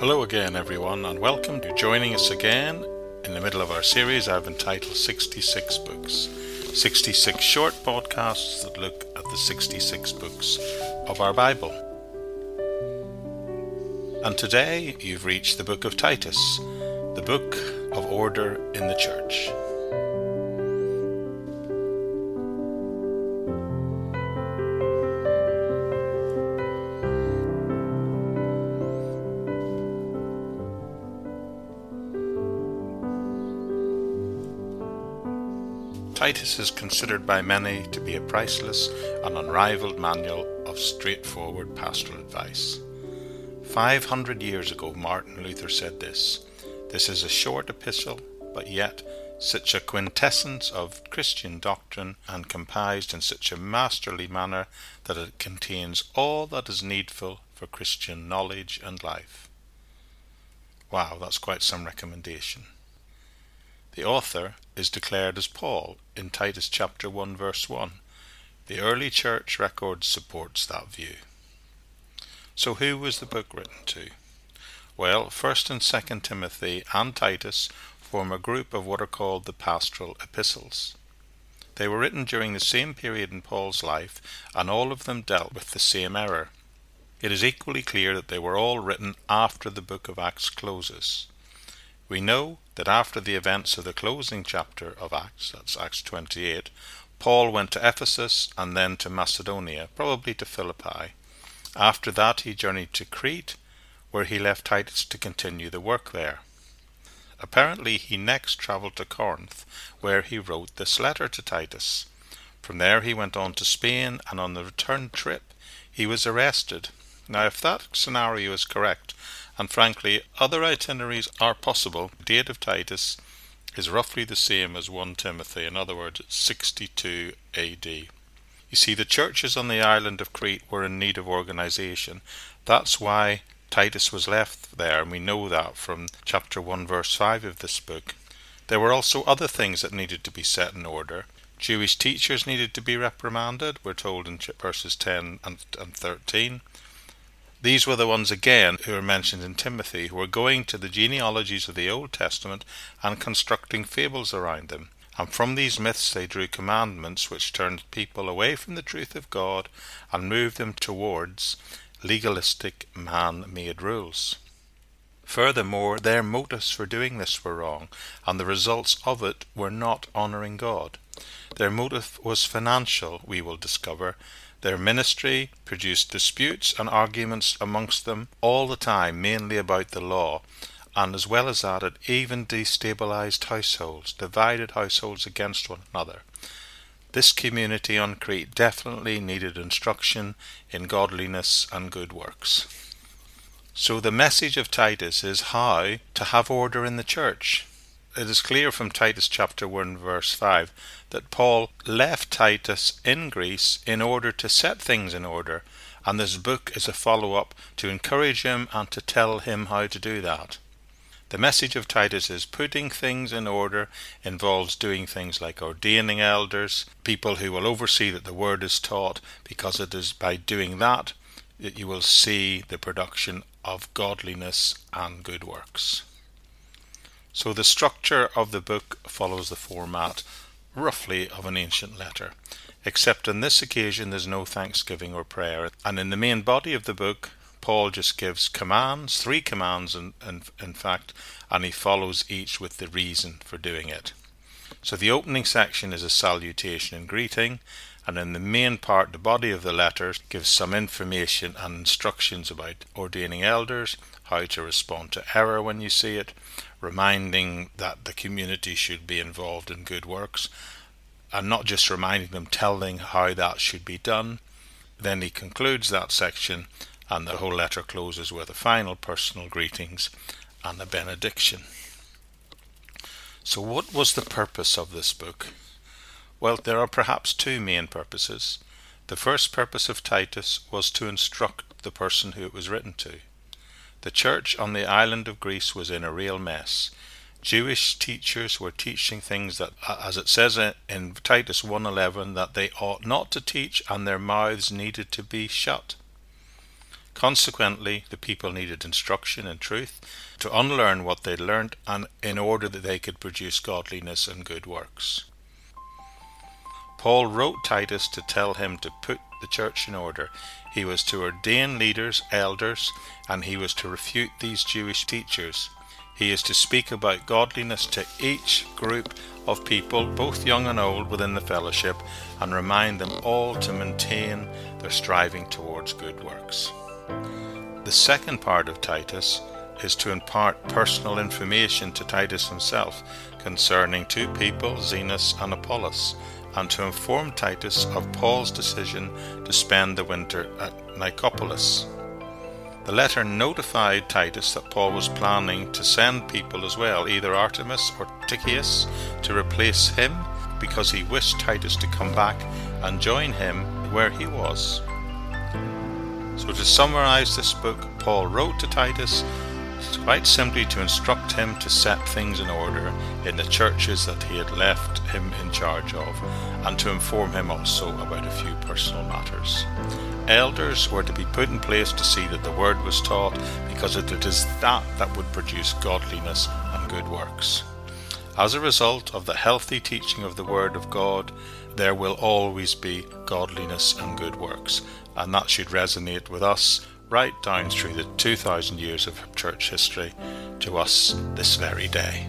Hello again, everyone, and welcome to joining us again in the middle of our series I've entitled 66 Books. 66 short podcasts that look at the 66 books of our Bible. And today you've reached the book of Titus, the book of order in the church. Titus is considered by many to be a priceless and unrivaled manual of straightforward pastoral advice. Five hundred years ago, Martin Luther said this This is a short epistle, but yet such a quintessence of Christian doctrine and comprised in such a masterly manner that it contains all that is needful for Christian knowledge and life. Wow, that's quite some recommendation. The author is declared as Paul in Titus chapter 1 verse 1. The early church record supports that view. So who was the book written to? Well, 1st and 2nd Timothy and Titus form a group of what are called the pastoral epistles. They were written during the same period in Paul's life, and all of them dealt with the same error. It is equally clear that they were all written after the book of Acts closes. We know that after the events of the closing chapter of Acts, that's Acts 28, Paul went to Ephesus and then to Macedonia, probably to Philippi. After that, he journeyed to Crete, where he left Titus to continue the work there. Apparently, he next travelled to Corinth, where he wrote this letter to Titus. From there, he went on to Spain, and on the return trip, he was arrested. Now, if that scenario is correct, and frankly, other itineraries are possible. The date of Titus is roughly the same as 1 Timothy, in other words, 62 AD. You see, the churches on the island of Crete were in need of organization. That's why Titus was left there, and we know that from chapter 1, verse 5 of this book. There were also other things that needed to be set in order. Jewish teachers needed to be reprimanded, we're told in verses 10 and, and 13. These were the ones again who are mentioned in Timothy, who were going to the genealogies of the Old Testament and constructing fables around them. And from these myths they drew commandments which turned people away from the truth of God and moved them towards legalistic man made rules. Furthermore, their motives for doing this were wrong, and the results of it were not honouring God. Their motive was financial, we will discover, their ministry produced disputes and arguments amongst them all the time, mainly about the law, and as well as that, it even destabilized households, divided households against one another. This community on Crete definitely needed instruction in godliness and good works. So the message of Titus is how to have order in the church. It is clear from Titus chapter 1 verse 5 that Paul left Titus in Crete in order to set things in order, and this book is a follow up to encourage him and to tell him how to do that. The message of Titus is putting things in order involves doing things like ordaining elders, people who will oversee that the word is taught, because it is by doing that that you will see the production of godliness and good works. So the structure of the book follows the format, roughly, of an ancient letter, except on this occasion there's no thanksgiving or prayer. And in the main body of the book, Paul just gives commands, three commands in, in, in fact, and he follows each with the reason for doing it. So the opening section is a salutation and greeting, and in the main part, the body of the letter gives some information and instructions about ordaining elders, how to respond to error when you see it, reminding that the community should be involved in good works, and not just reminding them, telling how that should be done. Then he concludes that section, and the whole letter closes with a final personal greetings and a benediction. So, what was the purpose of this book? Well, there are perhaps two main purposes. The first purpose of Titus was to instruct the person who it was written to. The church on the island of Crete was in a real mess. Jewish teachers were teaching things that, as it says in Titus 1.11, that they ought not to teach and their mouths needed to be shut. Consequently, the people needed instruction in truth to unlearn what they'd learnt and in order that they could produce godliness and good works. Paul wrote Titus to tell him to put the church in order. He was to ordain leaders, elders, and he was to refute these Jewish teachers. He is to speak about godliness to each group of people, both young and old, within the fellowship, and remind them all to maintain their striving towards good works. The second part of Titus is to impart personal information to Titus himself concerning two people, Zenas and Apollos, and to inform Titus of Paul's decision to spend the winter at Nicopolis. The letter notified Titus that Paul was planning to send people as well, either Artemas or Tychicus, to replace him because he wished Titus to come back and join him where he was. So, to summarize this book, Paul wrote to Titus quite simply to instruct him to set things in order in the churches that he had left him in charge of, and to inform him also about a few personal matters. Elders were to be put in place to see that the word was taught, because it is that that would produce godliness and good works. As a result of the healthy teaching of the Word of God, there will always be godliness and good works, and that should resonate with us right down through the 2,000 years of church history to us this very day.